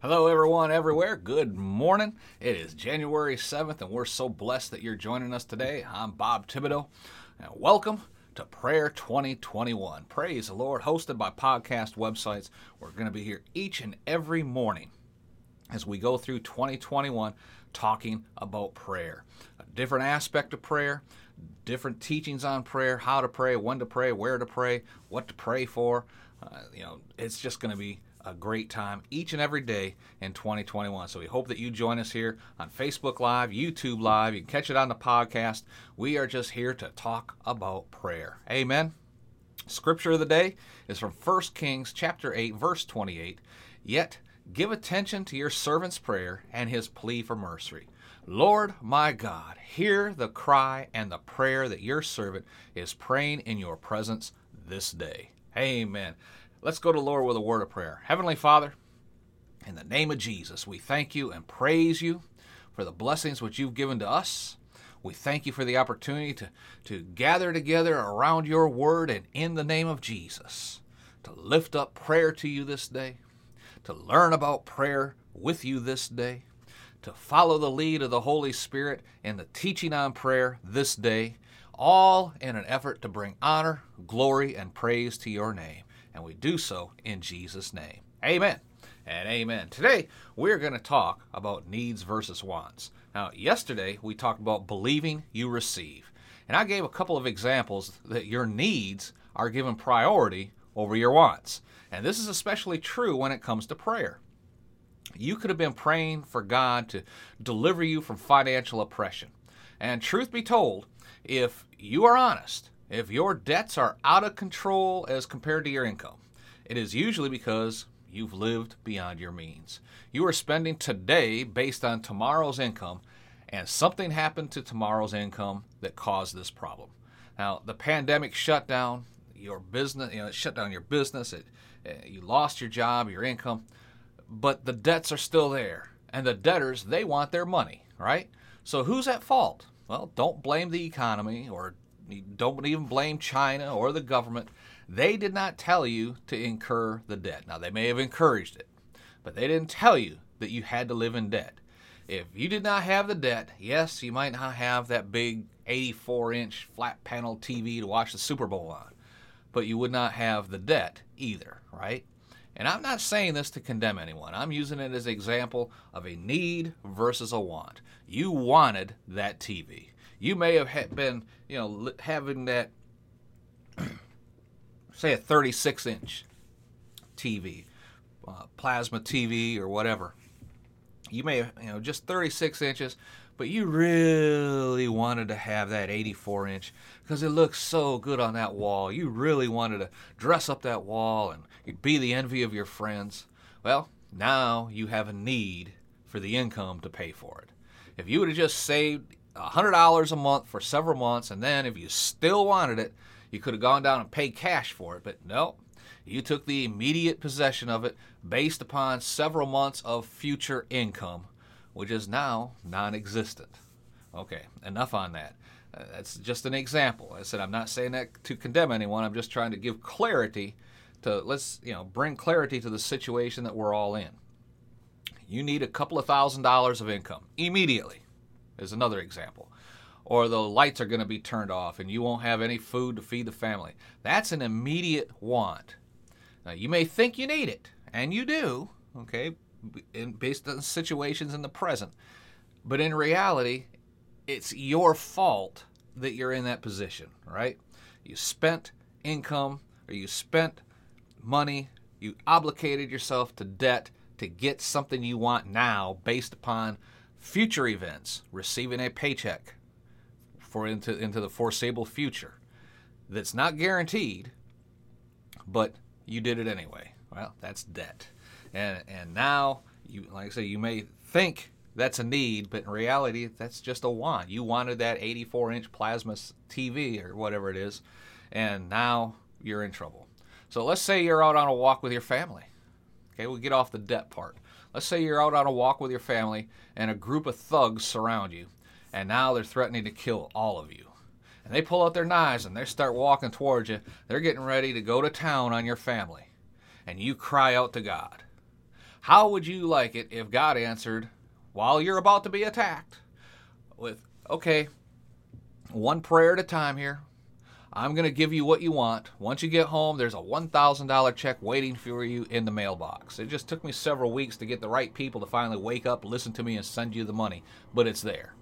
Hello, everyone, everywhere. Good morning. It is January 7th, and we're so blessed that you're joining us today. I'm Bob Thibodeau, and welcome to Prayer 2021. Praise the Lord, hosted by podcast websites. We're going to be here each and every morning as we go through 2021 talking about prayer. A different aspect of prayer, different teachings on prayer, how to pray, when to pray, where to pray, what to pray for. Uh, you know, it's just going to be a great time each and every day in 2021. So we hope that you join us here on Facebook Live, YouTube Live. You can catch it on the podcast. We are just here to talk about prayer. Amen. Scripture of the day is from 1 Kings chapter 8 verse 28. Yet give attention to your servant's prayer and his plea for mercy. Lord my God, hear the cry and the prayer that your servant is praying in your presence this day. Amen. Let's go to Lord with a word of prayer. Heavenly Father, in the name of Jesus, we thank you and praise you for the blessings which you've given to us. We thank you for the opportunity to, to gather together around your word and in the name of Jesus, to lift up prayer to you this day, to learn about prayer with you this day, to follow the lead of the Holy Spirit in the teaching on prayer this day, all in an effort to bring honor, glory, and praise to your name and we do so in Jesus' name. Amen and amen. Today, we're going to talk about needs versus wants. Now, yesterday, we talked about believing you receive. And I gave a couple of examples that your needs are given priority over your wants. And this is especially true when it comes to prayer. You could have been praying for God to deliver you from financial oppression. And truth be told, if you are honest, if your debts are out of control as compared to your income, it is usually because you've lived beyond your means. You are spending today based on tomorrow's income, and something happened to tomorrow's income that caused this problem. Now, the pandemic shut down your business, you know, it shut down your business, it, uh, you lost your job, your income, but the debts are still there. And the debtors, they want their money, right? So who's at fault? Well, don't blame the economy or don't even blame China or the government. They did not tell you to incur the debt. Now, they may have encouraged it, but they didn't tell you that you had to live in debt. If you did not have the debt, yes, you might not have that big 84 inch flat panel TV to watch the Super Bowl on, but you would not have the debt either, right? And I'm not saying this to condemn anyone. I'm using it as an example of a need versus a want. You wanted that TV. You may have been, you know, having that, say, a 36 inch TV, uh, plasma TV, or whatever. You may have, you know, just 36 inches, but you really wanted to have that 84 inch because it looks so good on that wall. You really wanted to dress up that wall and be the envy of your friends. Well, now you have a need for the income to pay for it. If you would have just saved $100 a month for several months, and then if you still wanted it, you could have gone down and paid cash for it. But no, you took the immediate possession of it based upon several months of future income, which is now non existent. Okay, enough on that. Uh, that's just an example. I said I'm not saying that to condemn anyone. I'm just trying to give clarity to let's you know bring clarity to the situation that we're all in. You need a couple of thousand dollars of income immediately is another example. Or the lights are going to be turned off and you won't have any food to feed the family. That's an immediate want. Now, you may think you need it, and you do, okay, in, based on situations in the present. But in reality, it's your fault that you're in that position, right? You spent income or you spent money, you obligated yourself to debt to get something you want now based upon future events, receiving a paycheck for into into the foreseeable future that's not guaranteed, but you did it anyway. Well, that's debt. And and now you like I say you may think that's a need, but in reality that's just a want. You wanted that 84 inch plasma TV or whatever it is, and now you're in trouble. So let's say you're out on a walk with your family. Okay, we'll get off the debt part. Let's say you're out on a walk with your family and a group of thugs surround you, and now they're threatening to kill all of you. And they pull out their knives and they start walking towards you. They're getting ready to go to town on your family. And you cry out to God How would you like it if God answered while you're about to be attacked with, okay, one prayer at a time here. I'm going to give you what you want. Once you get home, there's a $1,000 check waiting for you in the mailbox. It just took me several weeks to get the right people to finally wake up, listen to me, and send you the money, but it's there.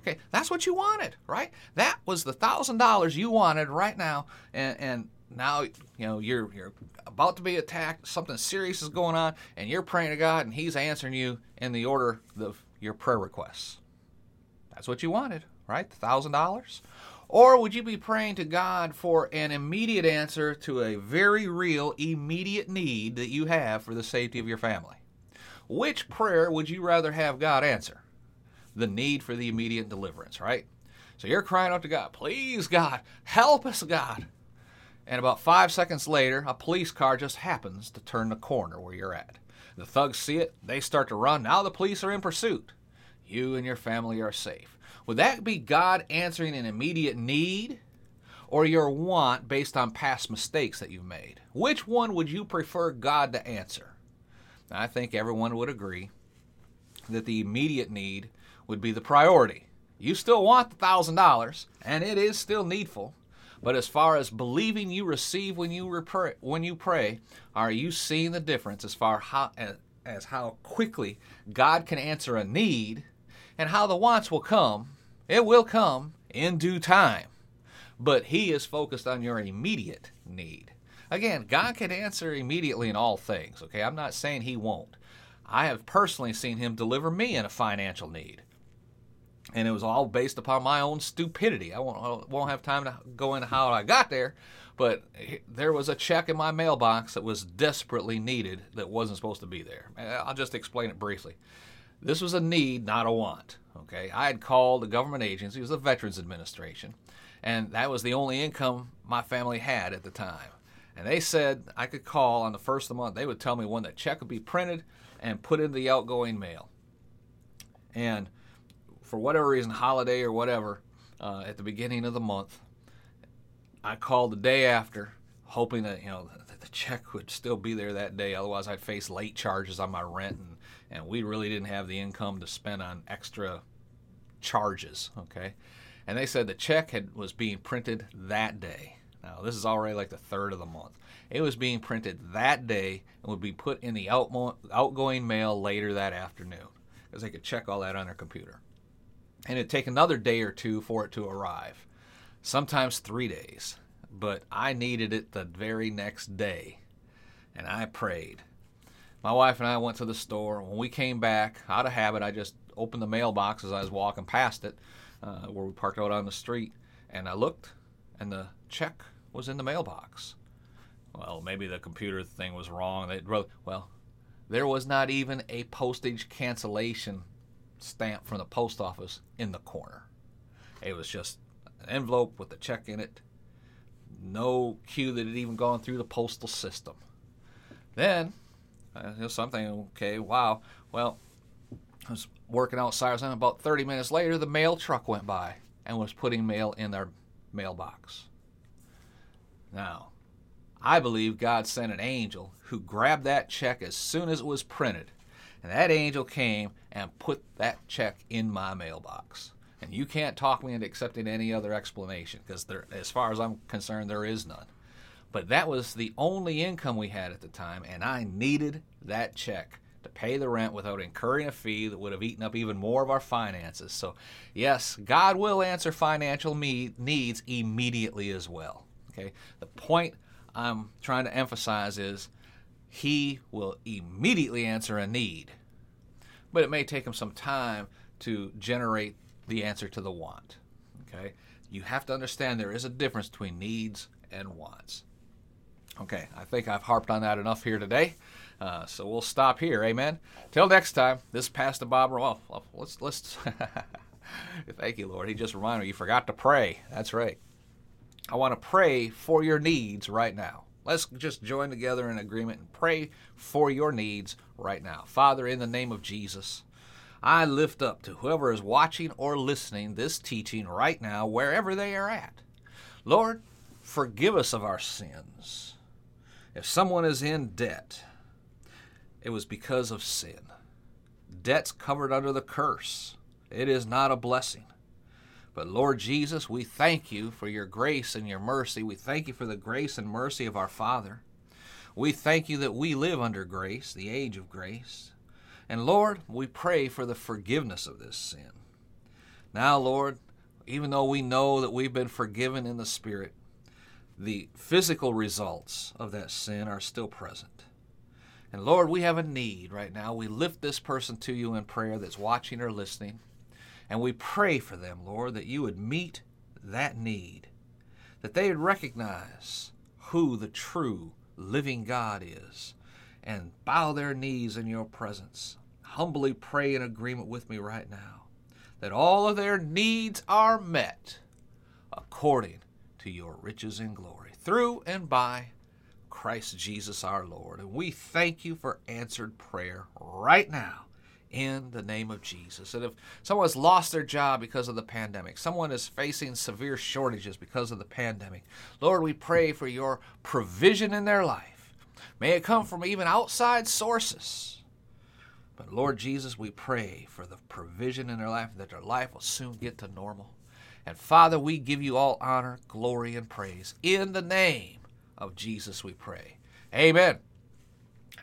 Okay, that's what you wanted, right? That was the thousand dollars you wanted right now, and and now you know you're you're about to be attacked. Something serious is going on, and you're praying to God, and He's answering you in the order of your prayer requests. That's what you wanted, right? Thousand dollars. Or would you be praying to God for an immediate answer to a very real, immediate need that you have for the safety of your family? Which prayer would you rather have God answer? The need for the immediate deliverance, right? So you're crying out to God, please, God, help us, God. And about five seconds later, a police car just happens to turn the corner where you're at. The thugs see it, they start to run. Now the police are in pursuit. You and your family are safe. Would that be God answering an immediate need or your want based on past mistakes that you've made? Which one would you prefer God to answer? I think everyone would agree that the immediate need would be the priority. You still want the $1,000, and it is still needful. But as far as believing you receive when you pray, when you pray, are you seeing the difference as far how, as how quickly God can answer a need and how the wants will come. It will come in due time. But He is focused on your immediate need. Again, God can answer immediately in all things, okay? I'm not saying He won't. I have personally seen Him deliver me in a financial need. And it was all based upon my own stupidity. I won't, I won't have time to go into how I got there, but there was a check in my mailbox that was desperately needed that wasn't supposed to be there. I'll just explain it briefly. This was a need, not a want. Okay, I had called the government agency, it was the Veterans Administration, and that was the only income my family had at the time. And they said I could call on the first of the month. They would tell me when the check would be printed and put in the outgoing mail. And for whatever reason, holiday or whatever, uh, at the beginning of the month, I called the day after, hoping that you know the check would still be there that day. Otherwise, I'd face late charges on my rent and and we really didn't have the income to spend on extra charges. Okay, and they said the check had was being printed that day. Now this is already like the third of the month. It was being printed that day and would be put in the outmo- outgoing mail later that afternoon because they could check all that on their computer. And it'd take another day or two for it to arrive, sometimes three days. But I needed it the very next day, and I prayed my wife and I went to the store. When we came back, out of habit, I just opened the mailbox as I was walking past it, uh, where we parked out on the street, and I looked, and the check was in the mailbox. Well, maybe the computer thing was wrong. They wrote, well, there was not even a postage cancellation stamp from the post office in the corner. It was just an envelope with the check in it. No cue that had even gone through the postal system. Then I uh, something, okay, wow. Well, I was working outside, and about 30 minutes later, the mail truck went by and was putting mail in their mailbox. Now, I believe God sent an angel who grabbed that check as soon as it was printed. And that angel came and put that check in my mailbox. And you can't talk me into accepting any other explanation because, as far as I'm concerned, there is none. But that was the only income we had at the time, and I needed that check to pay the rent without incurring a fee that would have eaten up even more of our finances. So, yes, God will answer financial needs immediately as well. Okay? The point I'm trying to emphasize is he will immediately answer a need. But it may take him some time to generate the answer to the want. Okay? You have to understand there is a difference between needs and wants. Okay, I think I've harped on that enough here today. Uh, so we'll stop here. Amen. Till next time, this Pastor Bob. Well, let's let's. Thank you, Lord. He just reminded me you forgot to pray. That's right. I want to pray for your needs right now. Let's just join together in agreement and pray for your needs right now. Father, in the name of Jesus, I lift up to whoever is watching or listening this teaching right now, wherever they are at. Lord, forgive us of our sins if someone is in debt, it was because of sin. Debts covered under the curse. It is not a blessing. But Lord Jesus, we thank you for your grace and your mercy. We thank you for the grace and mercy of our Father. We thank you that we live under grace, the age of grace. And Lord, we pray for the forgiveness of this sin. Now, Lord, even though we know that we've been forgiven in the Spirit, the physical results of that sin are still present. And Lord, we have a need right now. We lift this person to you in prayer that's watching or listening. And we pray for them, Lord, that you would meet that need, that they would recognize who the true living God is, and bow their knees in your presence. Humbly pray in agreement with me right now that all of their needs are met according to your riches and glory, through and by Christ Jesus our Lord. And we thank you for answered prayer right now in the name of Jesus. And if someone has lost their job because of the pandemic, someone is facing severe shortages because of the pandemic, Lord, we pray for your provision in their life. May it come from even outside sources. But Lord Jesus, we pray for the provision in their life that their life will soon get to normal. And Father, we give you all honor, glory, and praise. In the name of Jesus, we pray. Amen.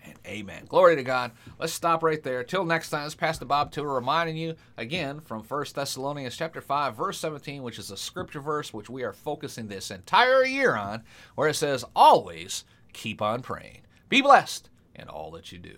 And amen. Glory to God. Let's stop right there. Till next time, this is Pastor Bob Tiller reminding you again from 1 Thessalonians chapter 5, verse 17, which is a scripture verse which we are focusing this entire year on, where it says, Always keep on praying. Be blessed in all that you do.